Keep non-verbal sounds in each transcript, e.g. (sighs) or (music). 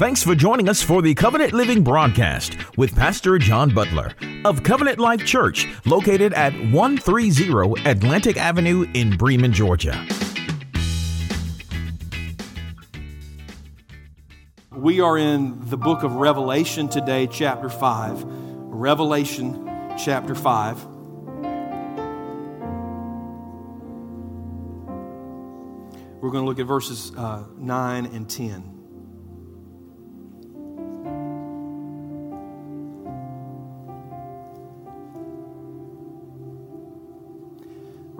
Thanks for joining us for the Covenant Living broadcast with Pastor John Butler of Covenant Life Church, located at 130 Atlantic Avenue in Bremen, Georgia. We are in the book of Revelation today, chapter 5. Revelation chapter 5. We're going to look at verses uh, 9 and 10.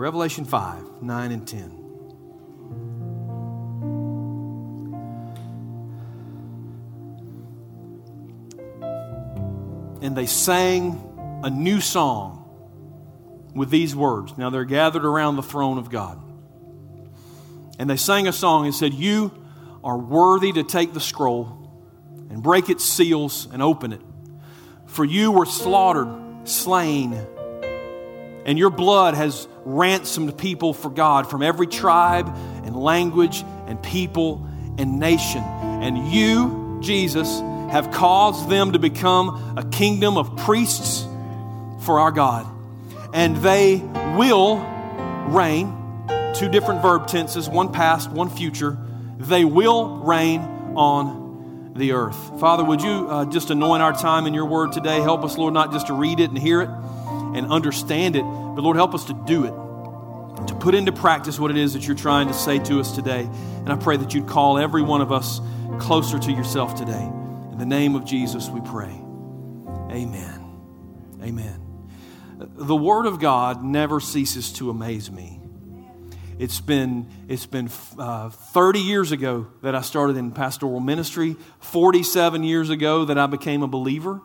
Revelation 5 9 and 10. And they sang a new song with these words. Now they're gathered around the throne of God. And they sang a song and said, You are worthy to take the scroll and break its seals and open it. For you were slaughtered, slain and your blood has ransomed people for God from every tribe and language and people and nation. And you, Jesus, have caused them to become a kingdom of priests for our God. And they will reign. Two different verb tenses, one past, one future. They will reign on the earth. Father, would you uh, just anoint our time in your word today? Help us, Lord, not just to read it and hear it and understand it, but Lord, help us to do it, to put into practice what it is that you're trying to say to us today. And I pray that you'd call every one of us closer to yourself today. In the name of Jesus, we pray. Amen. Amen. The Word of God never ceases to amaze me. It's been, it's been uh, 30 years ago that I started in pastoral ministry, 47 years ago that I became a believer.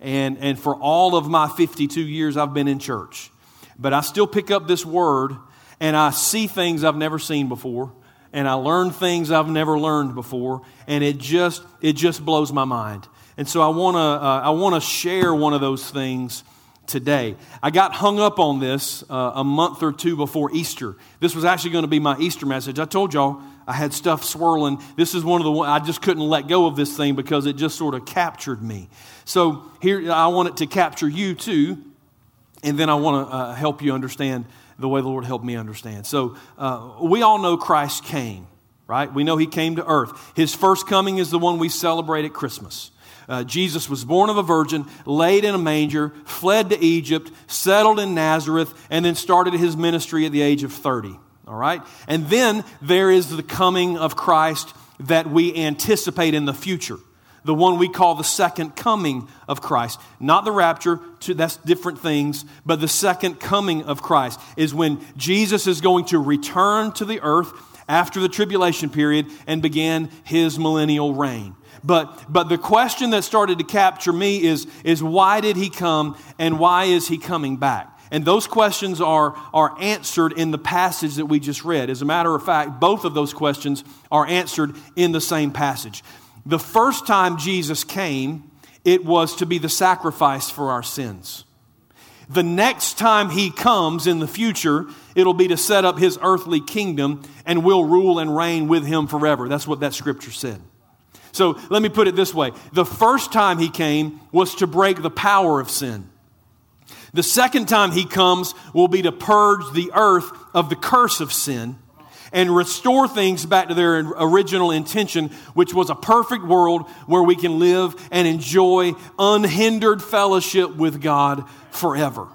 And, and for all of my 52 years, I've been in church. But I still pick up this word and I see things I've never seen before and I learn things I've never learned before and it just it just blows my mind. And so I want to uh, I want to share one of those things today. I got hung up on this uh, a month or two before Easter. This was actually going to be my Easter message. I told y'all I had stuff swirling. This is one of the I just couldn't let go of this thing because it just sort of captured me. So here I want it to capture you too and then I want to uh, help you understand the way the Lord helped me understand. So, uh, we all know Christ came, right? We know he came to earth. His first coming is the one we celebrate at Christmas. Uh, Jesus was born of a virgin, laid in a manger, fled to Egypt, settled in Nazareth, and then started his ministry at the age of 30. All right? And then there is the coming of Christ that we anticipate in the future the one we call the second coming of Christ. Not the rapture, that's different things, but the second coming of Christ is when Jesus is going to return to the earth after the tribulation period and begin his millennial reign. But, but the question that started to capture me is, is why did he come and why is he coming back? And those questions are, are answered in the passage that we just read. As a matter of fact, both of those questions are answered in the same passage. The first time Jesus came, it was to be the sacrifice for our sins. The next time he comes in the future, it'll be to set up his earthly kingdom and we'll rule and reign with him forever. That's what that scripture said. So let me put it this way the first time he came was to break the power of sin. The second time he comes will be to purge the earth of the curse of sin and restore things back to their original intention, which was a perfect world where we can live and enjoy unhindered fellowship with God forever.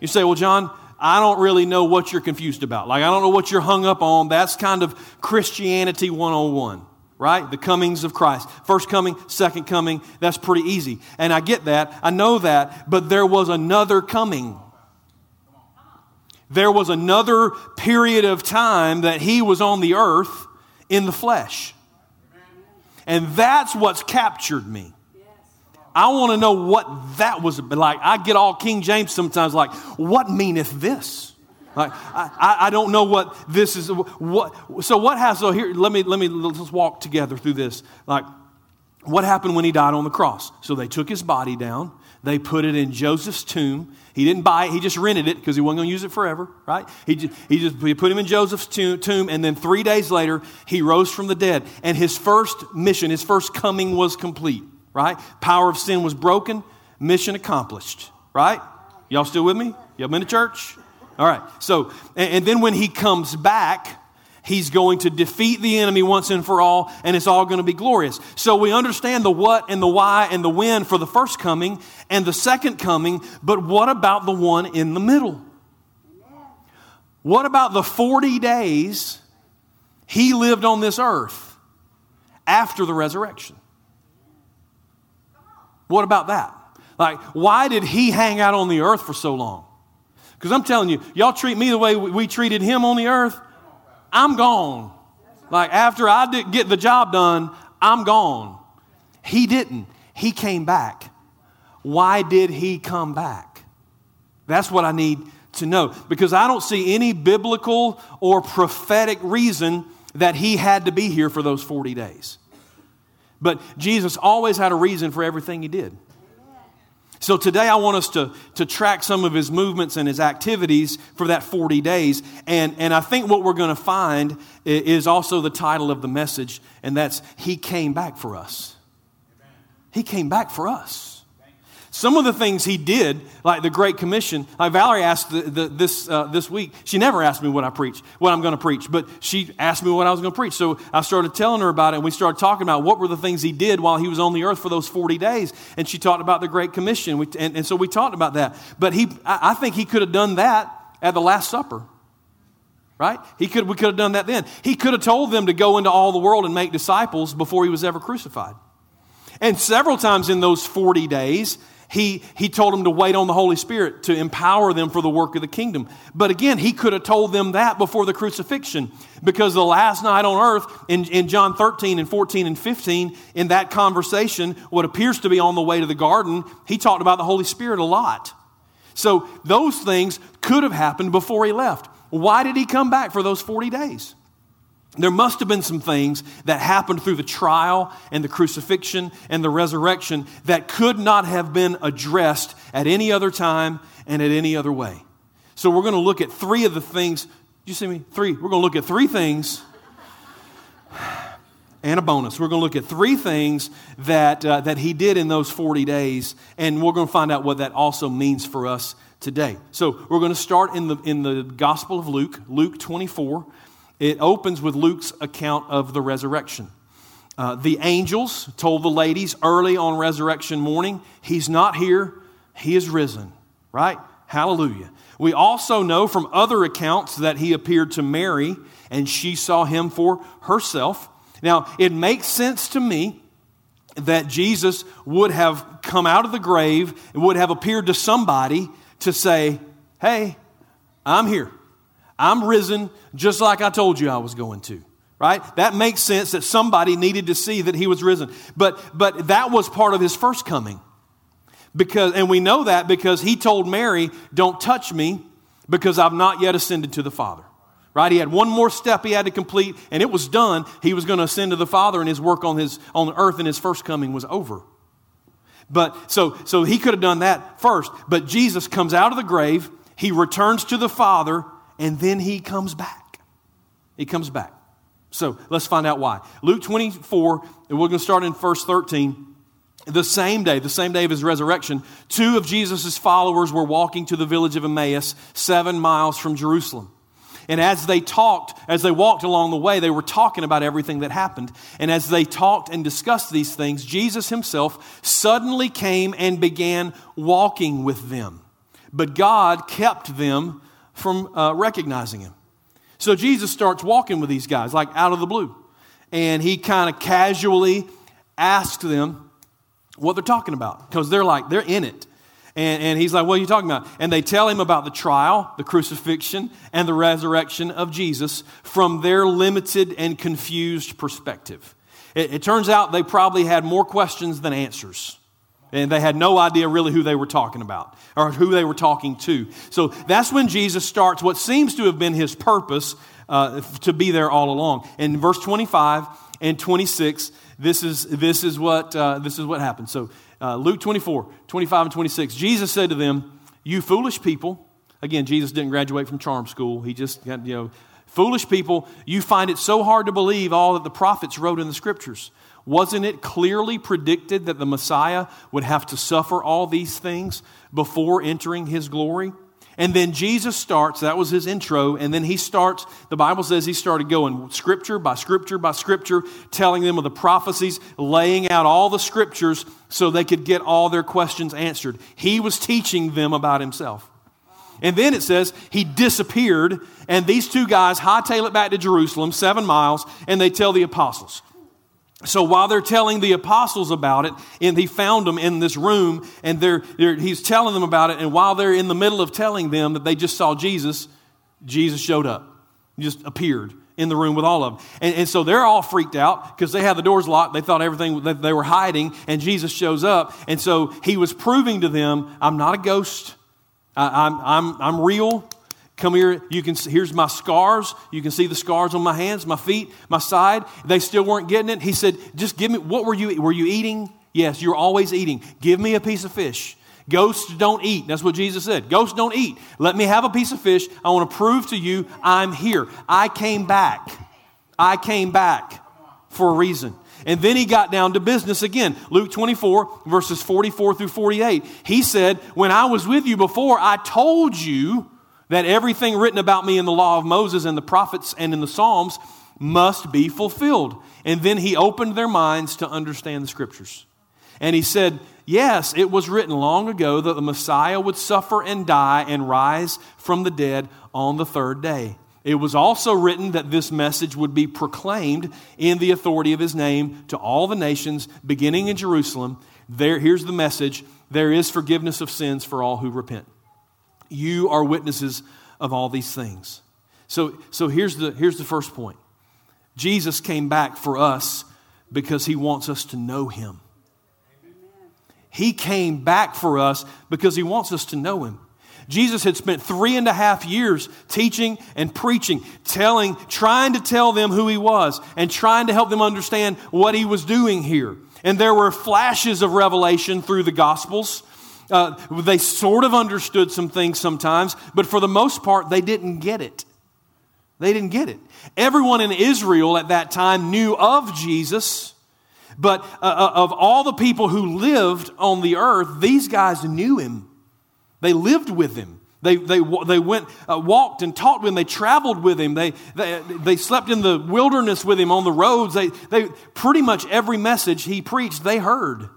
You say, Well, John, I don't really know what you're confused about. Like, I don't know what you're hung up on. That's kind of Christianity 101 right? The comings of Christ. First coming, second coming, that's pretty easy. And I get that, I know that, but there was another coming there was another period of time that he was on the earth in the flesh. And that's what's captured me. I want to know what that was like. I get all King James sometimes, like, what meaneth this? Like, I, I don't know what this is. What, so what has, so here, let me, let me, let's walk together through this. Like, what happened when he died on the cross? So they took his body down. They put it in Joseph's tomb. He didn't buy it, he just rented it because he wasn't going to use it forever, right? He just, he just he put him in Joseph's tomb, and then three days later, he rose from the dead. And his first mission, his first coming was complete, right? Power of sin was broken, mission accomplished, right? Y'all still with me? Y'all been to church? All right. So, and, and then when he comes back, He's going to defeat the enemy once and for all, and it's all going to be glorious. So we understand the what and the why and the when for the first coming and the second coming, but what about the one in the middle? What about the 40 days he lived on this earth after the resurrection? What about that? Like, why did he hang out on the earth for so long? Because I'm telling you, y'all treat me the way we treated him on the earth. I'm gone. Like after I did get the job done, I'm gone. He didn't. He came back. Why did he come back? That's what I need to know because I don't see any biblical or prophetic reason that he had to be here for those 40 days. But Jesus always had a reason for everything he did. So today I want us to, to track some of his movements and his activities for that 40 days. And, and I think what we're going to find is also the title of the message, and that's He Came Back for Us. He came back for us. Some of the things he did, like the Great Commission, like Valerie asked the, the, this, uh, this week, she never asked me what I preach, what I'm going to preach, but she asked me what I was going to preach. So I started telling her about it, and we started talking about what were the things he did while he was on the earth for those 40 days. And she talked about the Great Commission, we, and, and so we talked about that. But he, I, I think he could have done that at the Last Supper right? He could, we could have done that then. He could have told them to go into all the world and make disciples before he was ever crucified. And several times in those 40 days, he, he told them to wait on the Holy Spirit to empower them for the work of the kingdom. But again, he could have told them that before the crucifixion because the last night on earth in, in John 13 and 14 and 15, in that conversation, what appears to be on the way to the garden, he talked about the Holy Spirit a lot. So those things could have happened before he left. Why did he come back for those 40 days? There must have been some things that happened through the trial and the crucifixion and the resurrection that could not have been addressed at any other time and at any other way. So we're going to look at three of the things. you see me? Three. We're going to look at three things (sighs) and a bonus. We're going to look at three things that, uh, that he did in those 40 days, and we're going to find out what that also means for us today. So we're going to start in the, in the Gospel of Luke, Luke 24. It opens with Luke's account of the resurrection. Uh, the angels told the ladies early on resurrection morning, He's not here, He is risen, right? Hallelujah. We also know from other accounts that He appeared to Mary and she saw Him for herself. Now, it makes sense to me that Jesus would have come out of the grave and would have appeared to somebody to say, Hey, I'm here. I'm risen just like I told you I was going to. Right? That makes sense that somebody needed to see that he was risen. But but that was part of his first coming. Because and we know that because he told Mary, "Don't touch me because I've not yet ascended to the Father." Right? He had one more step he had to complete and it was done. He was going to ascend to the Father and his work on his on earth and his first coming was over. But so so he could have done that first, but Jesus comes out of the grave, he returns to the Father and then he comes back. He comes back. So let's find out why. Luke 24, and we're going to start in verse 13. The same day, the same day of his resurrection, two of Jesus' followers were walking to the village of Emmaus, seven miles from Jerusalem. And as they talked, as they walked along the way, they were talking about everything that happened. And as they talked and discussed these things, Jesus himself suddenly came and began walking with them. But God kept them from uh, recognizing him. So Jesus starts walking with these guys, like out of the blue. And he kind of casually asks them what they're talking about because they're like, they're in it. And, and he's like, What are you talking about? And they tell him about the trial, the crucifixion, and the resurrection of Jesus from their limited and confused perspective. It, it turns out they probably had more questions than answers. And they had no idea really who they were talking about or who they were talking to. So that's when Jesus starts what seems to have been his purpose uh, to be there all along. In verse 25 and 26, this is, this is, what, uh, this is what happened. So uh, Luke 24, 25 and 26, Jesus said to them, You foolish people, again, Jesus didn't graduate from charm school. He just got, you know, foolish people, you find it so hard to believe all that the prophets wrote in the scriptures. Wasn't it clearly predicted that the Messiah would have to suffer all these things before entering his glory? And then Jesus starts, that was his intro, and then he starts, the Bible says he started going scripture by scripture by scripture, telling them of the prophecies, laying out all the scriptures so they could get all their questions answered. He was teaching them about himself. And then it says he disappeared, and these two guys hightail it back to Jerusalem, seven miles, and they tell the apostles. So while they're telling the apostles about it, and he found them in this room, and they're, they're, he's telling them about it, and while they're in the middle of telling them that they just saw Jesus, Jesus showed up, he just appeared in the room with all of them. And, and so they're all freaked out because they had the doors locked. They thought everything that they were hiding, and Jesus shows up. And so he was proving to them, I'm not a ghost. I, I'm, I'm, I'm real. Come here, you can here's my scars. You can see the scars on my hands, my feet, my side. They still weren't getting it. He said, "Just give me what were you were you eating? Yes, you're always eating. Give me a piece of fish." Ghosts don't eat. That's what Jesus said. Ghosts don't eat. Let me have a piece of fish. I want to prove to you I'm here. I came back. I came back for a reason. And then he got down to business again. Luke 24, verses 44 through 48. He said, When I was with you before, I told you that everything written about me in the law of Moses and the prophets and in the Psalms must be fulfilled. And then he opened their minds to understand the scriptures. And he said, Yes, it was written long ago that the Messiah would suffer and die and rise from the dead on the third day. It was also written that this message would be proclaimed in the authority of his name to all the nations, beginning in Jerusalem. There, here's the message there is forgiveness of sins for all who repent. You are witnesses of all these things. So, so here's, the, here's the first point Jesus came back for us because he wants us to know him. He came back for us because he wants us to know him. Jesus had spent three and a half years teaching and preaching, telling, trying to tell them who he was and trying to help them understand what he was doing here. And there were flashes of revelation through the Gospels. Uh, they sort of understood some things sometimes, but for the most part, they didn't get it. They didn't get it. Everyone in Israel at that time knew of Jesus, but uh, uh, of all the people who lived on the earth, these guys knew him. They lived with him. They, they, they went, uh, walked and talked with him. They traveled with him. They, they, they slept in the wilderness with him on the roads. They, they, pretty much every message he preached, they heard.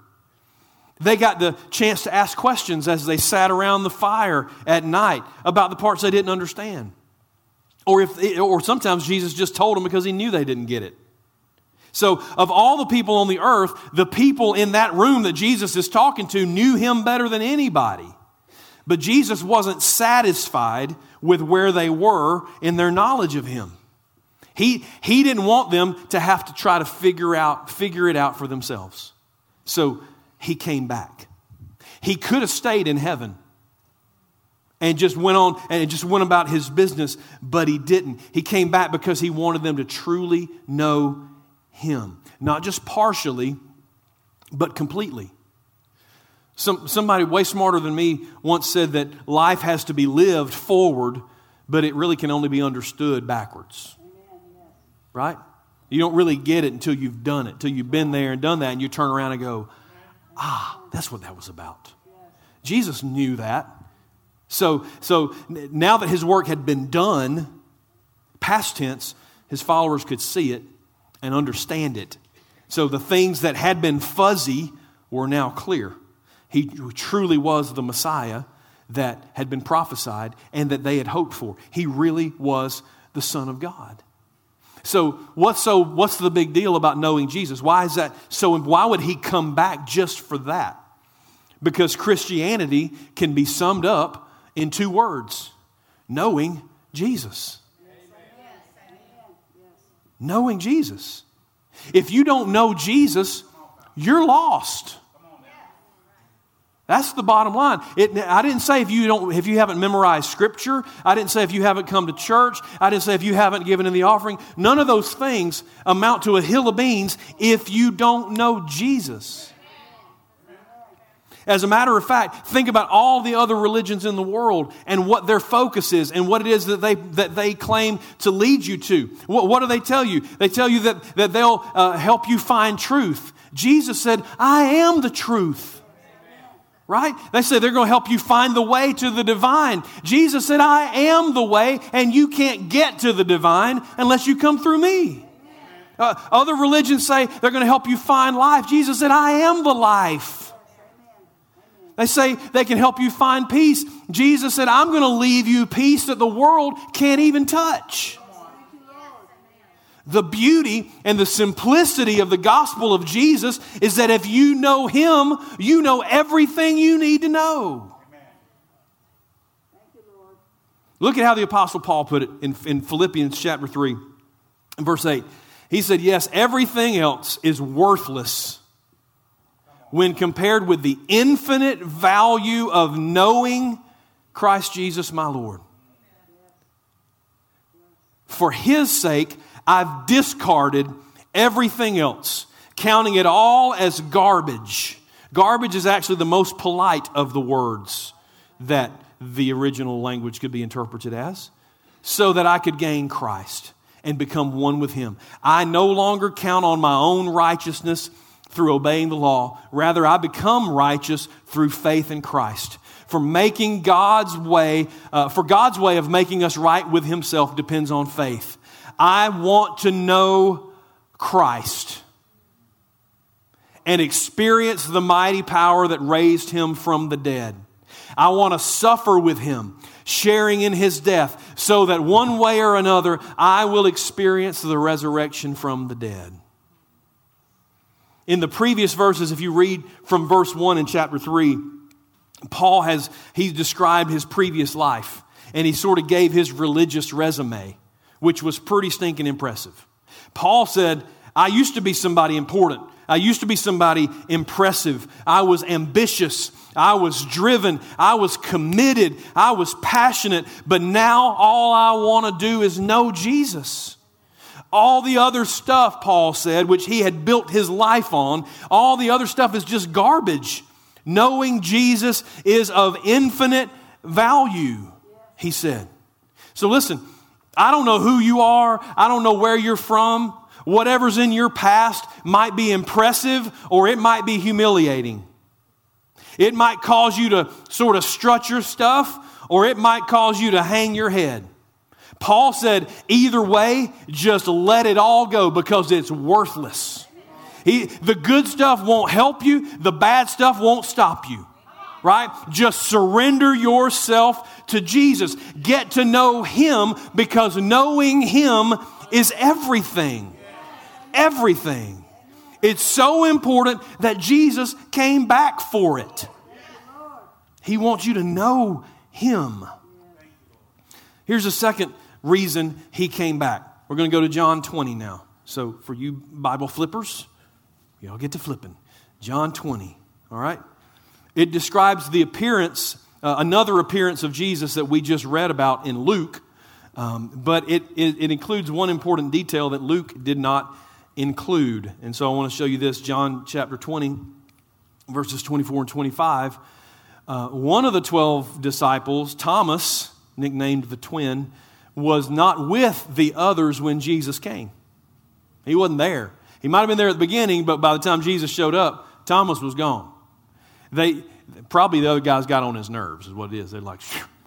They got the chance to ask questions as they sat around the fire at night about the parts they didn't understand. Or, if, or sometimes Jesus just told them because he knew they didn't get it. So, of all the people on the earth, the people in that room that Jesus is talking to knew him better than anybody. But Jesus wasn't satisfied with where they were in their knowledge of him. He, he didn't want them to have to try to figure, out, figure it out for themselves. So, he came back. He could have stayed in heaven and just went on and just went about his business, but he didn't. He came back because he wanted them to truly know him, not just partially, but completely. Some, somebody way smarter than me once said that life has to be lived forward, but it really can only be understood backwards. Right? You don't really get it until you've done it, until you've been there and done that, and you turn around and go, Ah, that's what that was about. Jesus knew that. So, so now that his work had been done, past tense, his followers could see it and understand it. So the things that had been fuzzy were now clear. He truly was the Messiah that had been prophesied and that they had hoped for. He really was the Son of God. So what's so what's the big deal about knowing Jesus? Why is that so why would he come back just for that? Because Christianity can be summed up in two words. Knowing Jesus. Knowing Jesus. If you don't know Jesus, you're lost. That's the bottom line. It, I didn't say if you don't, if you haven't memorized scripture. I didn't say if you haven't come to church. I didn't say if you haven't given in the offering. None of those things amount to a hill of beans if you don't know Jesus. As a matter of fact, think about all the other religions in the world and what their focus is and what it is that they, that they claim to lead you to. What, what do they tell you? They tell you that, that they'll uh, help you find truth. Jesus said, I am the truth right? They say they're going to help you find the way to the divine. Jesus said, I am the way, and you can't get to the divine unless you come through me. Uh, other religions say they're going to help you find life. Jesus said, I am the life. They say they can help you find peace. Jesus said, I'm going to leave you peace that the world can't even touch the beauty and the simplicity of the gospel of Jesus is that if you know Him, you know everything you need to know. Look at how the Apostle Paul put it in, in Philippians chapter 3, verse 8. He said, Yes, everything else is worthless when compared with the infinite value of knowing Christ Jesus my Lord. For his sake, I've discarded everything else, counting it all as garbage. Garbage is actually the most polite of the words that the original language could be interpreted as, so that I could gain Christ and become one with Him. I no longer count on my own righteousness through obeying the law. Rather, I become righteous through faith in Christ. For making God's way, uh, for God's way of making us right with Himself depends on faith. I want to know Christ and experience the mighty power that raised him from the dead. I want to suffer with him, sharing in his death, so that one way or another I will experience the resurrection from the dead. In the previous verses, if you read from verse 1 in chapter 3, Paul has he described his previous life and he sort of gave his religious resume which was pretty stinking impressive. Paul said, I used to be somebody important. I used to be somebody impressive. I was ambitious. I was driven. I was committed. I was passionate. But now all I want to do is know Jesus. All the other stuff, Paul said, which he had built his life on, all the other stuff is just garbage. Knowing Jesus is of infinite value, he said. So listen, I don't know who you are. I don't know where you're from. Whatever's in your past might be impressive or it might be humiliating. It might cause you to sort of strut your stuff or it might cause you to hang your head. Paul said, either way, just let it all go because it's worthless. He, the good stuff won't help you, the bad stuff won't stop you. Right? Just surrender yourself to Jesus. Get to know Him because knowing Him is everything. Everything. It's so important that Jesus came back for it. He wants you to know Him. Here's a second reason He came back. We're going to go to John 20 now. So, for you Bible flippers, y'all get to flipping. John 20, all right? It describes the appearance uh, another appearance of Jesus that we just read about in Luke, um, but it, it, it includes one important detail that Luke did not include. And so I want to show you this John chapter 20, verses 24 and 25. Uh, one of the 12 disciples, Thomas, nicknamed the twin, was not with the others when Jesus came. He wasn't there. He might have been there at the beginning, but by the time Jesus showed up, Thomas was gone. They, probably the other guys got on his nerves, is what it is. They're like,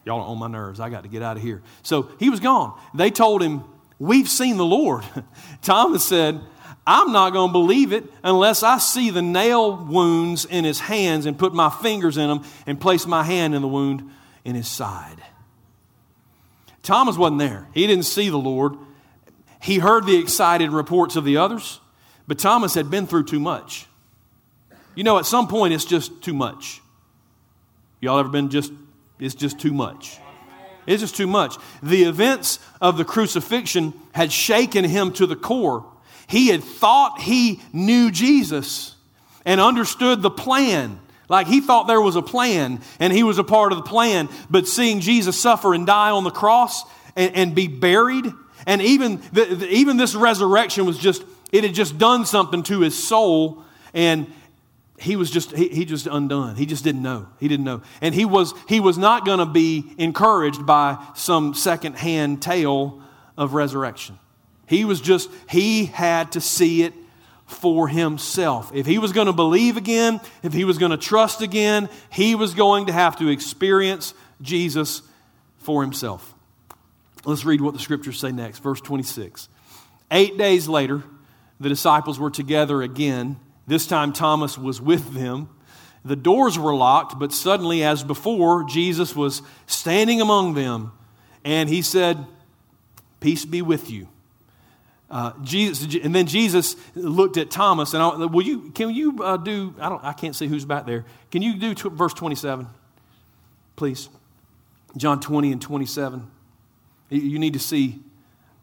y'all are on my nerves. I got to get out of here. So he was gone. They told him, We've seen the Lord. (laughs) Thomas said, I'm not going to believe it unless I see the nail wounds in his hands and put my fingers in them and place my hand in the wound in his side. Thomas wasn't there. He didn't see the Lord. He heard the excited reports of the others, but Thomas had been through too much. You know, at some point, it's just too much. Y'all ever been just, it's just too much. It's just too much. The events of the crucifixion had shaken him to the core. He had thought he knew Jesus and understood the plan. Like he thought there was a plan and he was a part of the plan, but seeing Jesus suffer and die on the cross and, and be buried, and even, the, the, even this resurrection was just, it had just done something to his soul, and he was just, he, he just undone. He just didn't know. He didn't know. And he was, he was not going to be encouraged by some secondhand tale of resurrection. He was just, he had to see it for himself. If he was going to believe again, if he was going to trust again, he was going to have to experience Jesus for himself. Let's read what the scriptures say next. Verse 26. Eight days later, the disciples were together again. This time, Thomas was with them. The doors were locked, but suddenly, as before, Jesus was standing among them, and he said, Peace be with you. Uh, Jesus, and then Jesus looked at Thomas, and I, will you? Can you uh, do? I don't. I can't see who's back there. Can you do t- verse twenty-seven, please? John twenty and twenty-seven. You need to see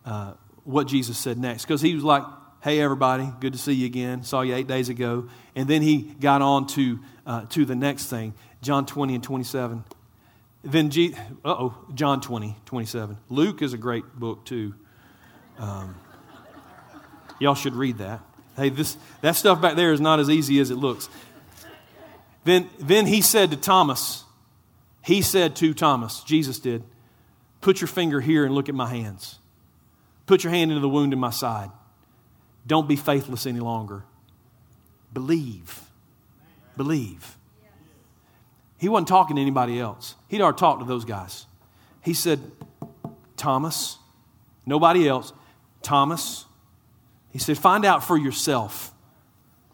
uh, what Jesus said next, because he was like, "Hey, everybody, good to see you again. Saw you eight days ago." And then he got on to uh, to the next thing, John twenty and twenty-seven. Then, Je- oh, John 20, 27. Luke is a great book too. Um, Y'all should read that. Hey, this, that stuff back there is not as easy as it looks. Then, then he said to Thomas, he said to Thomas, Jesus did, put your finger here and look at my hands. Put your hand into the wound in my side. Don't be faithless any longer. Believe. Believe. He wasn't talking to anybody else. He'd already talked to those guys. He said, Thomas, nobody else, Thomas, he said, Find out for yourself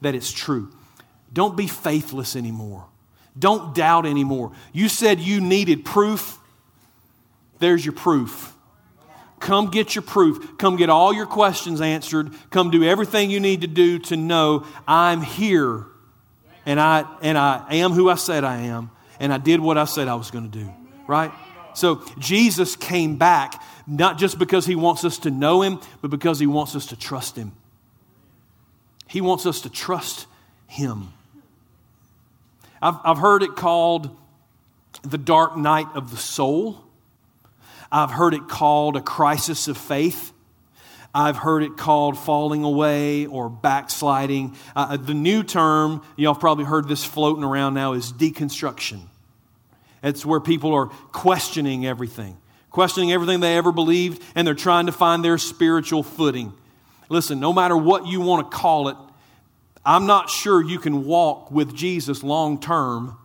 that it's true. Don't be faithless anymore. Don't doubt anymore. You said you needed proof. There's your proof. Come get your proof. Come get all your questions answered. Come do everything you need to do to know I'm here and I, and I am who I said I am and I did what I said I was going to do. Right? So Jesus came back not just because he wants us to know him, but because he wants us to trust him. He wants us to trust him. I've, I've heard it called the dark night of the soul. I've heard it called a crisis of faith. I've heard it called falling away or backsliding. Uh, the new term, y'all probably heard this floating around now, is deconstruction. It's where people are questioning everything, questioning everything they ever believed, and they're trying to find their spiritual footing. Listen, no matter what you want to call it, I'm not sure you can walk with Jesus long term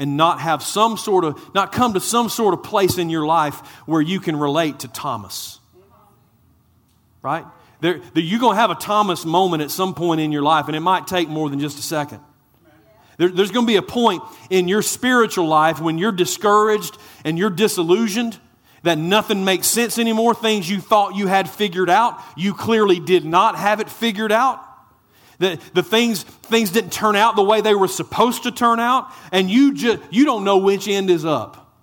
and not have some sort of, not come to some sort of place in your life where you can relate to Thomas. Right? There, you're going to have a Thomas moment at some point in your life, and it might take more than just a second. There, there's going to be a point in your spiritual life when you're discouraged and you're disillusioned that nothing makes sense anymore. Things you thought you had figured out, you clearly did not have it figured out. The, the things, things didn't turn out the way they were supposed to turn out, and you, just, you don't know which end is up.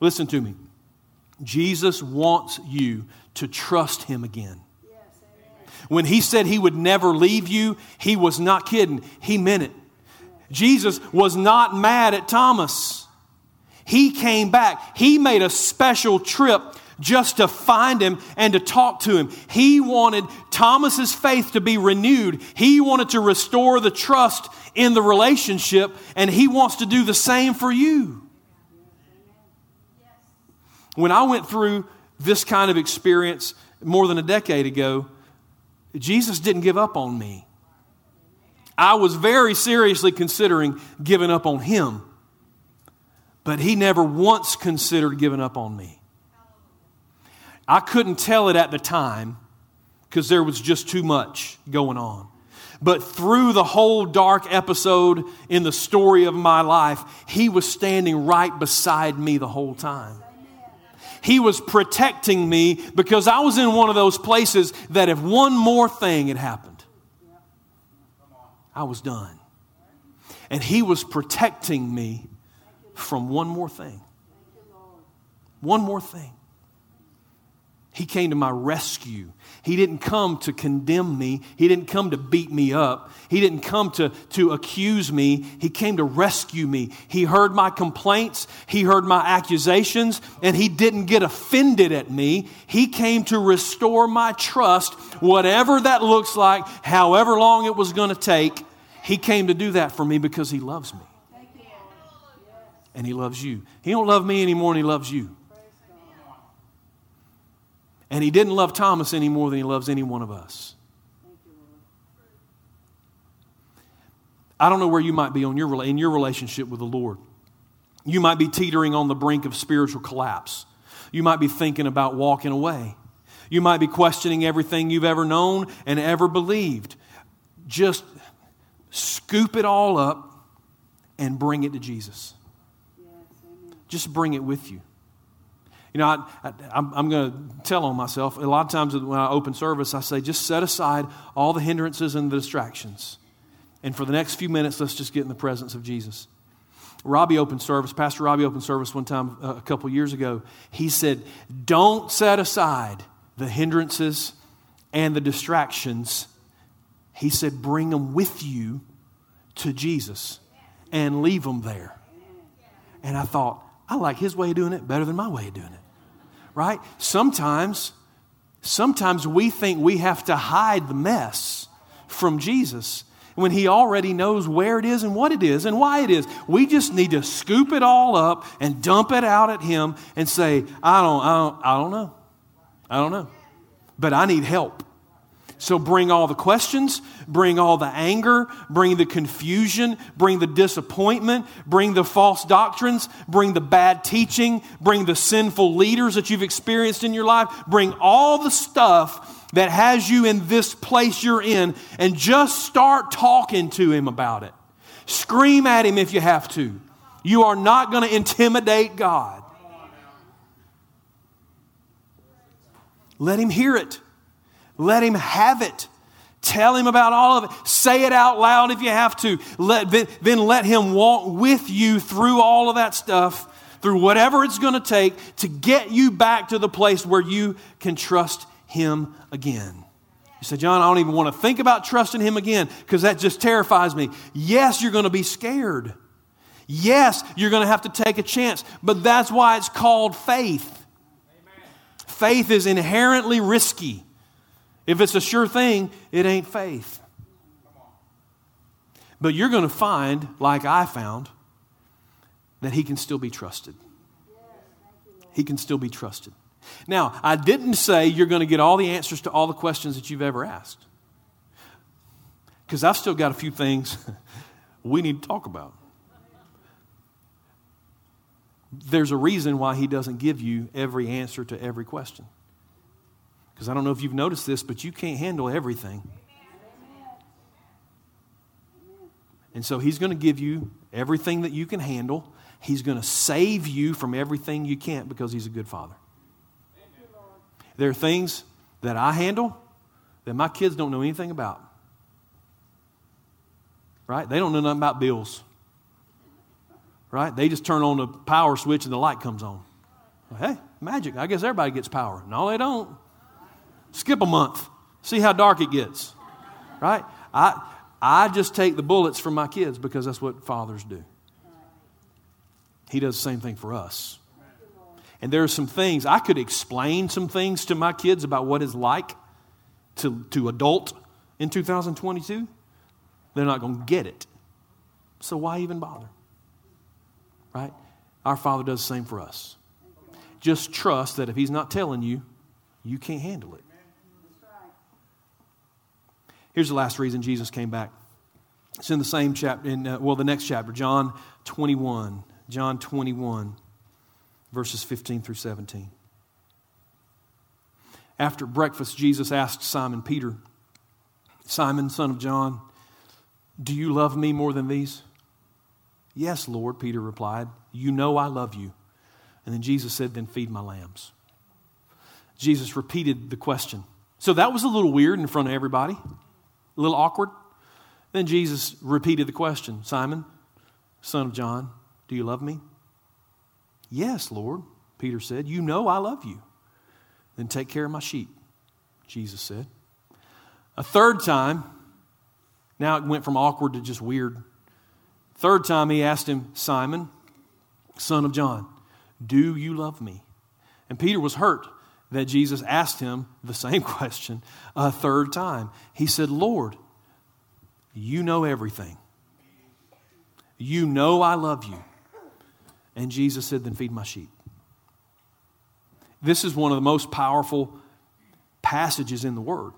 Listen to me. Jesus wants you to trust him again. When he said he would never leave you, he was not kidding. He meant it. Jesus was not mad at Thomas. He came back. He made a special trip just to find him and to talk to him. He wanted Thomas's faith to be renewed. He wanted to restore the trust in the relationship, and he wants to do the same for you. When I went through this kind of experience more than a decade ago, Jesus didn't give up on me. I was very seriously considering giving up on him, but he never once considered giving up on me. I couldn't tell it at the time because there was just too much going on. But through the whole dark episode in the story of my life, he was standing right beside me the whole time. He was protecting me because I was in one of those places that if one more thing had happened, I was done. And He was protecting me from one more thing. One more thing. He came to my rescue. He didn't come to condemn me. He didn't come to beat me up. He didn't come to, to accuse me. He came to rescue me. He heard my complaints. He heard my accusations, and He didn't get offended at me. He came to restore my trust, whatever that looks like, however long it was going to take. He came to do that for me because He loves me. And He loves you. He don't love me anymore and He loves you. And he didn't love Thomas any more than he loves any one of us. I don't know where you might be on your, in your relationship with the Lord. You might be teetering on the brink of spiritual collapse. You might be thinking about walking away. You might be questioning everything you've ever known and ever believed. Just scoop it all up and bring it to Jesus. Just bring it with you. You know, I, am going to tell on myself. A lot of times when I open service, I say, just set aside all the hindrances and the distractions. And for the next few minutes, let's just get in the presence of Jesus. Robbie opened service, Pastor Robbie opened service one time uh, a couple years ago. He said, Don't set aside the hindrances and the distractions. He said, Bring them with you to Jesus and leave them there. And I thought, I like his way of doing it better than my way of doing it right? Sometimes, sometimes we think we have to hide the mess from Jesus when he already knows where it is and what it is and why it is. We just need to scoop it all up and dump it out at him and say, I don't, I don't, I don't know. I don't know. But I need help. So bring all the questions, bring all the anger, bring the confusion, bring the disappointment, bring the false doctrines, bring the bad teaching, bring the sinful leaders that you've experienced in your life, bring all the stuff that has you in this place you're in, and just start talking to him about it. Scream at him if you have to. You are not going to intimidate God. Let him hear it. Let him have it. Tell him about all of it. Say it out loud if you have to. Let, then, let him walk with you through all of that stuff, through whatever it's going to take to get you back to the place where you can trust him again. You say, John, I don't even want to think about trusting him again because that just terrifies me. Yes, you're going to be scared. Yes, you're going to have to take a chance, but that's why it's called faith. Amen. Faith is inherently risky. If it's a sure thing, it ain't faith. But you're going to find, like I found, that he can still be trusted. He can still be trusted. Now, I didn't say you're going to get all the answers to all the questions that you've ever asked. Because I've still got a few things (laughs) we need to talk about. There's a reason why he doesn't give you every answer to every question. Because I don't know if you've noticed this, but you can't handle everything. And so he's going to give you everything that you can handle. He's going to save you from everything you can't because he's a good father. There are things that I handle that my kids don't know anything about. Right? They don't know nothing about bills. Right? They just turn on the power switch and the light comes on. Hey, magic. I guess everybody gets power. No, they don't. Skip a month. See how dark it gets. Right? I, I just take the bullets from my kids because that's what fathers do. He does the same thing for us. And there are some things, I could explain some things to my kids about what it's like to, to adult in 2022. They're not going to get it. So why even bother? Right? Our Father does the same for us. Just trust that if He's not telling you, you can't handle it. Here's the last reason Jesus came back. It's in the same chapter, in, uh, well, the next chapter, John 21. John 21, verses 15 through 17. After breakfast, Jesus asked Simon Peter, Simon, son of John, do you love me more than these? Yes, Lord, Peter replied. You know I love you. And then Jesus said, Then feed my lambs. Jesus repeated the question. So that was a little weird in front of everybody. A little awkward? Then Jesus repeated the question Simon, son of John, do you love me? Yes, Lord, Peter said. You know I love you. Then take care of my sheep, Jesus said. A third time, now it went from awkward to just weird. Third time, he asked him, Simon, son of John, do you love me? And Peter was hurt that Jesus asked him the same (laughs) question a third time. He said, Lord, you know everything. You know I love you. And Jesus said, Then feed my sheep. This is one of the most powerful passages in the Word.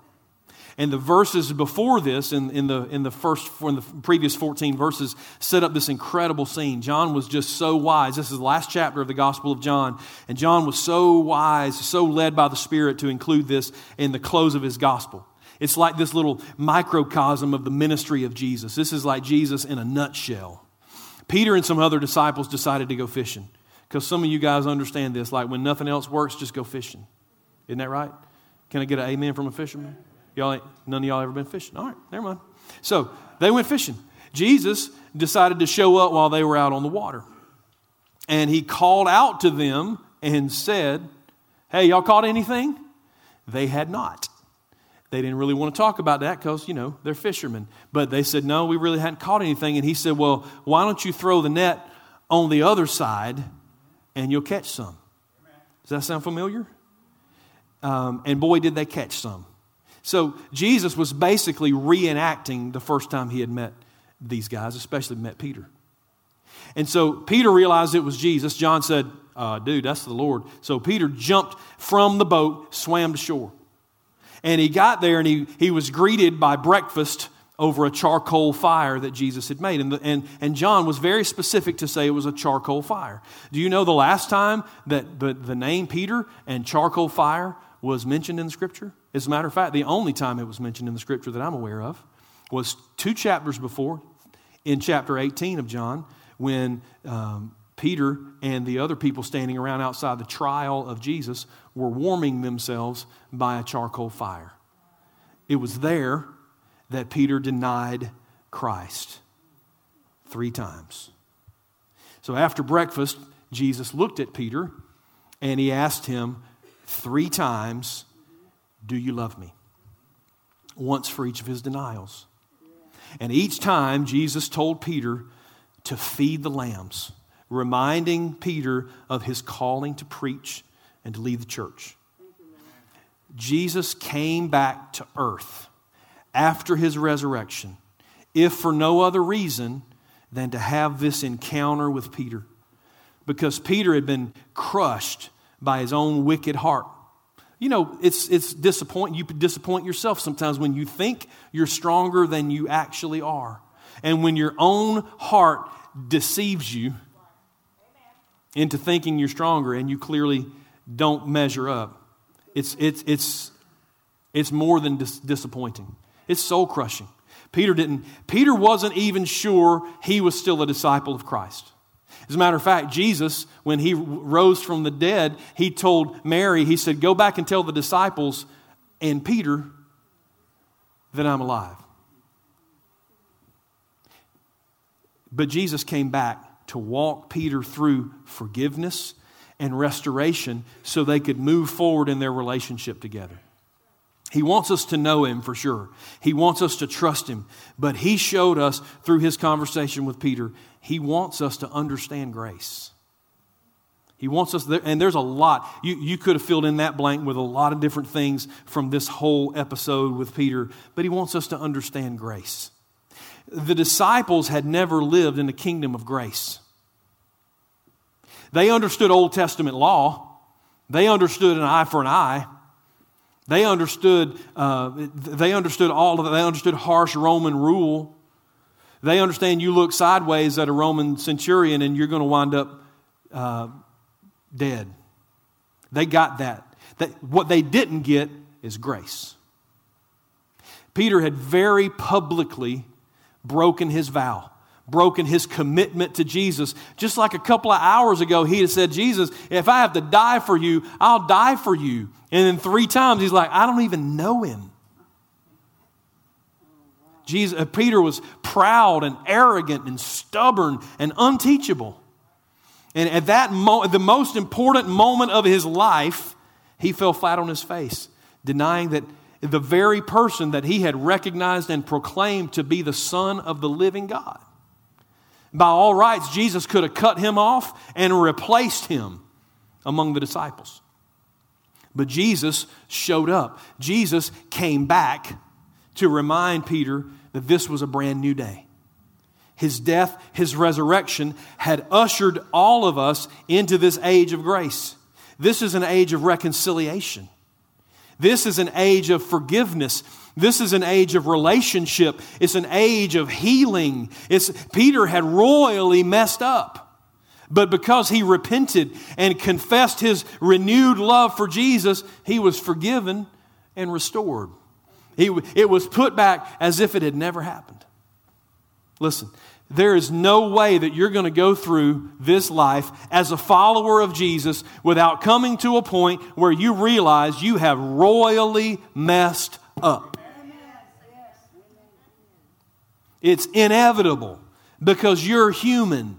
And the verses before this, in, in, the, in the first, in the previous 14 verses, set up this incredible scene. John was just so wise. This is the last chapter of the Gospel of John. And John was so wise, so led by the Spirit to include this in the close of his Gospel. It's like this little microcosm of the ministry of Jesus. This is like Jesus in a nutshell. Peter and some other disciples decided to go fishing. Because some of you guys understand this. Like when nothing else works, just go fishing. Isn't that right? Can I get an amen from a fisherman? Y'all ain't, none of y'all ever been fishing. All right, never mind. So they went fishing. Jesus decided to show up while they were out on the water. And he called out to them and said, Hey, y'all caught anything? They had not. They didn't really want to talk about that because, you know, they're fishermen. But they said, No, we really hadn't caught anything. And he said, Well, why don't you throw the net on the other side and you'll catch some? Does that sound familiar? Um, and boy, did they catch some. So Jesus was basically reenacting the first time he had met these guys, especially met Peter. And so Peter realized it was Jesus. John said, uh, Dude, that's the Lord. So Peter jumped from the boat, swam to shore. And he got there and he, he was greeted by breakfast over a charcoal fire that Jesus had made. And, the, and, and John was very specific to say it was a charcoal fire. Do you know the last time that the, the name Peter and charcoal fire was mentioned in the scripture? As a matter of fact, the only time it was mentioned in the scripture that I'm aware of was two chapters before, in chapter 18 of John, when um, Peter and the other people standing around outside the trial of Jesus were warming themselves by a charcoal fire. It was there that Peter denied Christ three times. So after breakfast, Jesus looked at Peter and he asked him three times, Do you love me? Once for each of his denials. And each time, Jesus told Peter to feed the lambs, reminding Peter of his calling to preach and to lead the church. Jesus came back to earth after his resurrection, if for no other reason than to have this encounter with Peter. Because Peter had been crushed by his own wicked heart. You know, it's, it's disappoint, you disappoint yourself sometimes when you think you're stronger than you actually are. And when your own heart deceives you into thinking you're stronger and you clearly don't measure up, it's, it's, it's, it's more than dis- disappointing. It's soul crushing. Peter didn't, Peter wasn't even sure he was still a disciple of Christ. As a matter of fact, Jesus, when he rose from the dead, he told Mary, he said, Go back and tell the disciples and Peter that I'm alive. But Jesus came back to walk Peter through forgiveness and restoration so they could move forward in their relationship together. He wants us to know Him for sure. He wants us to trust Him. But He showed us through His conversation with Peter, He wants us to understand grace. He wants us, there, and there's a lot. You, you could have filled in that blank with a lot of different things from this whole episode with Peter, but He wants us to understand grace. The disciples had never lived in the kingdom of grace. They understood Old Testament law, they understood an eye for an eye. They understood, uh, they understood all of it. They understood harsh Roman rule. They understand you look sideways at a Roman centurion and you're going to wind up uh, dead. They got that. that. What they didn't get is grace. Peter had very publicly broken his vow broken his commitment to Jesus. Just like a couple of hours ago, he had said, Jesus, if I have to die for you, I'll die for you. And then three times he's like, I don't even know him. Jesus, uh, Peter was proud and arrogant and stubborn and unteachable. And at that moment, the most important moment of his life, He fell flat on his face, denying that the very person that he had recognized and proclaimed to be the Son of the living God. By all rights, Jesus could have cut him off and replaced him among the disciples. But Jesus showed up. Jesus came back to remind Peter that this was a brand new day. His death, his resurrection had ushered all of us into this age of grace. This is an age of reconciliation. This is an age of forgiveness. This is an age of relationship. It's an age of healing. It's, Peter had royally messed up. But because he repented and confessed his renewed love for Jesus, he was forgiven and restored. He, it was put back as if it had never happened. Listen, there is no way that you're going to go through this life as a follower of Jesus without coming to a point where you realize you have royally messed up. It's inevitable because you're human.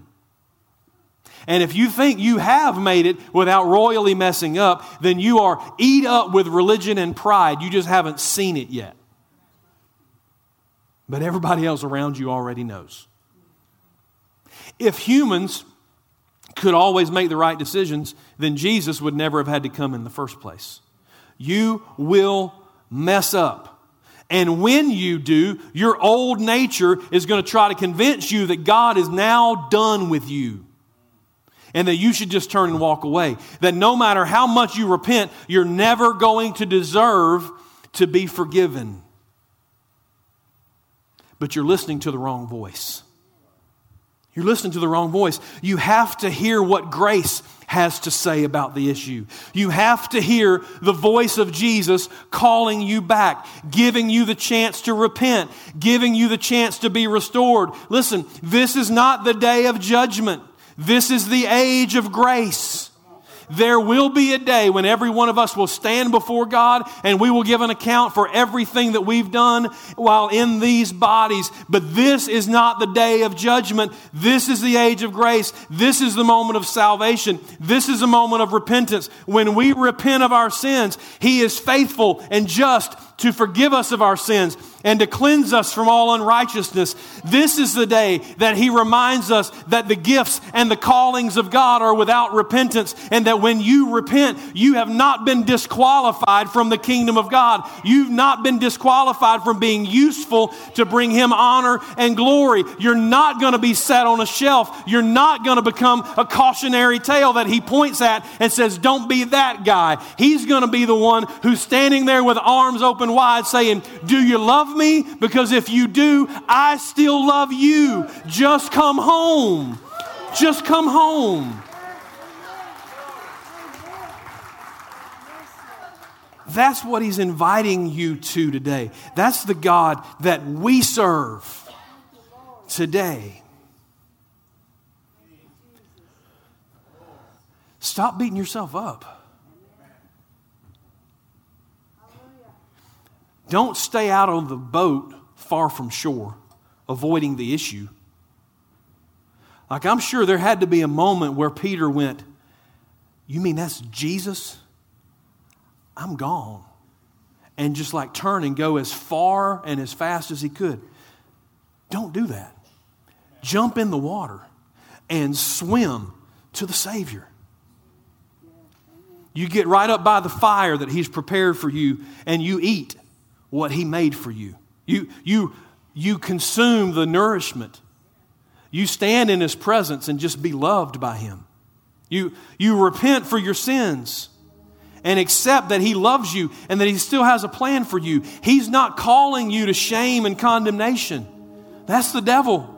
And if you think you have made it without royally messing up, then you are eat up with religion and pride. You just haven't seen it yet. But everybody else around you already knows. If humans could always make the right decisions, then Jesus would never have had to come in the first place. You will mess up. And when you do, your old nature is going to try to convince you that God is now done with you and that you should just turn and walk away. That no matter how much you repent, you're never going to deserve to be forgiven. But you're listening to the wrong voice. You're listening to the wrong voice. You have to hear what grace has to say about the issue. You have to hear the voice of Jesus calling you back, giving you the chance to repent, giving you the chance to be restored. Listen, this is not the day of judgment. This is the age of grace. There will be a day when every one of us will stand before God and we will give an account for everything that we've done while in these bodies. But this is not the day of judgment. This is the age of grace. This is the moment of salvation. This is a moment of repentance. When we repent of our sins, He is faithful and just to forgive us of our sins and to cleanse us from all unrighteousness. This is the day that He reminds us that the gifts and the callings of God are without repentance, and that when you repent, you have not been disqualified from the kingdom of God. You've not been disqualified from being useful to bring Him honor and glory. You're not going to be set on a shelf. You're not going to become a cautionary tale that He points at and says, Don't be that guy. He's going to be the one who's standing there with arms open wide saying, Do you love me? Because if you do, I still love you. Just come home. Just come home. That's what he's inviting you to today. That's the God that we serve today. Stop beating yourself up. Don't stay out on the boat far from shore, avoiding the issue. Like, I'm sure there had to be a moment where Peter went, You mean that's Jesus? I'm gone. And just like turn and go as far and as fast as he could. Don't do that. Jump in the water and swim to the Savior. You get right up by the fire that He's prepared for you and you eat what He made for you. You, you, you consume the nourishment. You stand in His presence and just be loved by Him. You, you repent for your sins and accept that He loves you and that He still has a plan for you. He's not calling you to shame and condemnation. That's the devil.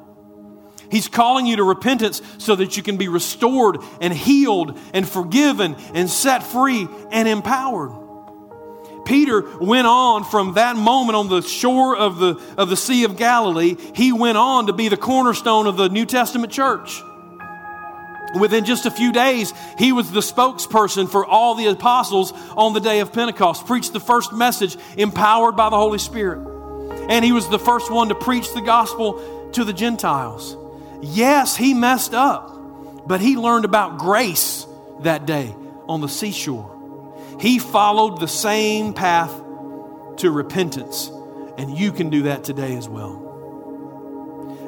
He's calling you to repentance so that you can be restored and healed and forgiven and set free and empowered. Peter went on from that moment on the shore of the, of the Sea of Galilee, he went on to be the cornerstone of the New Testament church. Within just a few days, he was the spokesperson for all the apostles on the day of Pentecost, preached the first message empowered by the Holy Spirit. And he was the first one to preach the gospel to the Gentiles. Yes, he messed up, but he learned about grace that day on the seashore. He followed the same path to repentance, and you can do that today as well.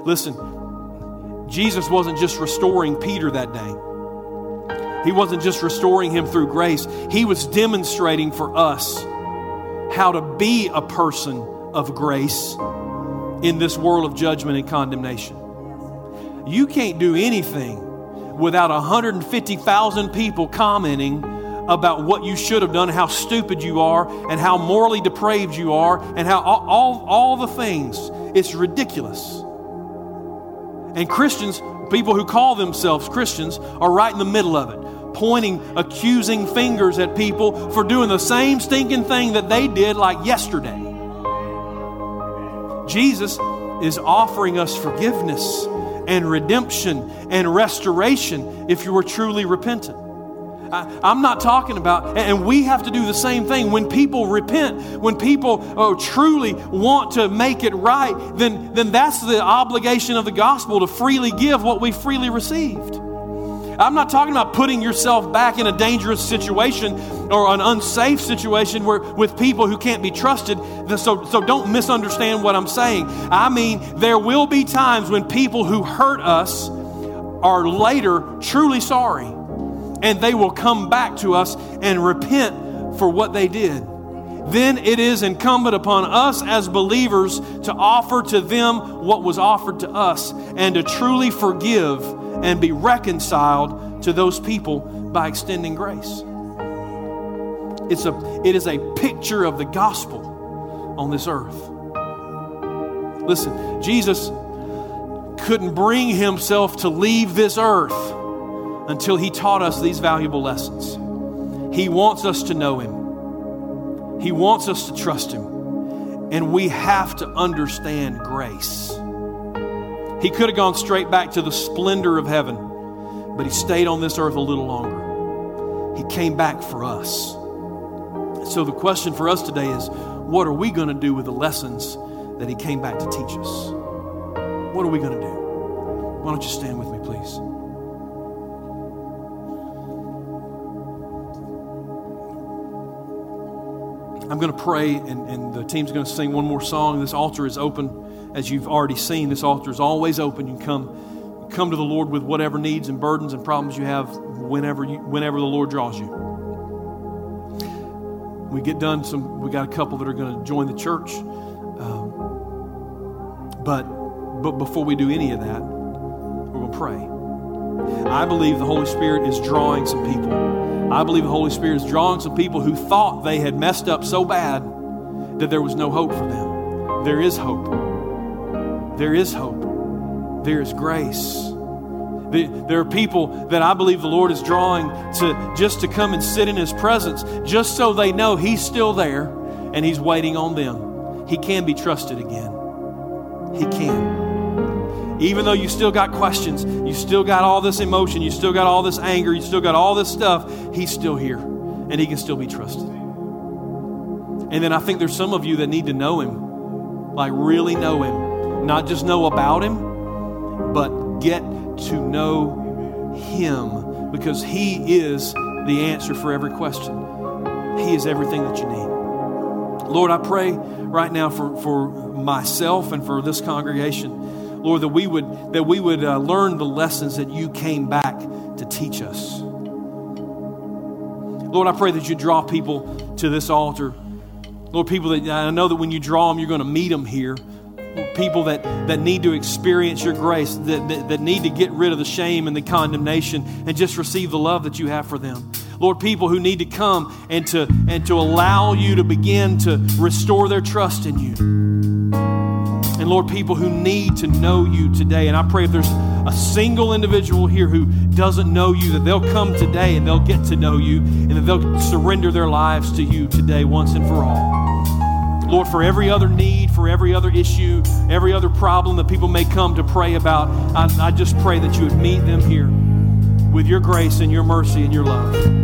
Listen, Jesus wasn't just restoring Peter that day. He wasn't just restoring him through grace. He was demonstrating for us how to be a person of grace in this world of judgment and condemnation. You can't do anything without 150,000 people commenting about what you should have done, how stupid you are, and how morally depraved you are, and how all, all, all the things. It's ridiculous. And Christians, people who call themselves Christians, are right in the middle of it, pointing accusing fingers at people for doing the same stinking thing that they did like yesterday. Jesus is offering us forgiveness and redemption and restoration if you are truly repentant. I, am not talking about, and we have to do the same thing. When people repent, when people oh, truly want to make it right, then, then that's the obligation of the gospel to freely give what we freely received. I'm not talking about putting yourself back in a dangerous situation or an unsafe situation where, with people who can't be trusted. So, so don't misunderstand what I'm saying. I mean, there will be times when people who hurt us are later truly sorry and they will come back to us and repent for what they did. Then it is incumbent upon us as believers to offer to them what was offered to us and to truly forgive and be reconciled to those people by extending grace. It's a, it is a picture of the gospel on this earth. Listen, Jesus couldn't bring himself to leave this earth until He taught us these valuable lessons. He wants us to know Him, He wants us to trust Him, and we have to understand grace. He could have gone straight back to the splendor of heaven, but He stayed on this earth a little longer. He came back for us. So the question for us today is what are we going to do with the lessons that He came back to teach us? What are we going to do? Why don't you stand with me, please? I'm going to pray, and, and the team's going to sing one more song. This altar is open, as you've already seen. This altar is always open. You can come, come to the Lord with whatever needs and burdens and problems you have whenever, you, whenever the Lord draws you. We get done. Some we got a couple that are going to join the church, um, but but before we do any of that, we're going to pray. I believe the Holy Spirit is drawing some people I believe the Holy Spirit is drawing some people who thought they had messed up so bad that there was no hope for them. There is hope. There is hope. There is grace. There are people that I believe the Lord is drawing to just to come and sit in His presence, just so they know He's still there and He's waiting on them. He can be trusted again. He can. Even though you still got questions, you still got all this emotion, you still got all this anger, you still got all this stuff, He's still here and He can still be trusted. And then I think there's some of you that need to know Him, like really know Him. Not just know about Him, but get to know Him because He is the answer for every question. He is everything that you need. Lord, I pray right now for, for myself and for this congregation Lord, that we would, that we would uh, learn the lessons that you came back to teach us. Lord, I pray that you draw people to this altar. Lord, people that I know that when you draw them, you're going to meet them here. People that, that need to experience your grace, that, that, that need to get rid of the shame and the condemnation and just receive the love that you have for them. Lord, people who need to come and to, and to allow you to begin to restore their trust in you. And Lord, people who need to know you today. And I pray if there's a single individual here who doesn't know you, that they'll come today and they'll get to know you and that they'll surrender their lives to you today once and for all. Lord, for every other need, for every other issue, every other problem that people may come to pray about, I, I just pray that you would meet them here with your grace and your mercy and your love.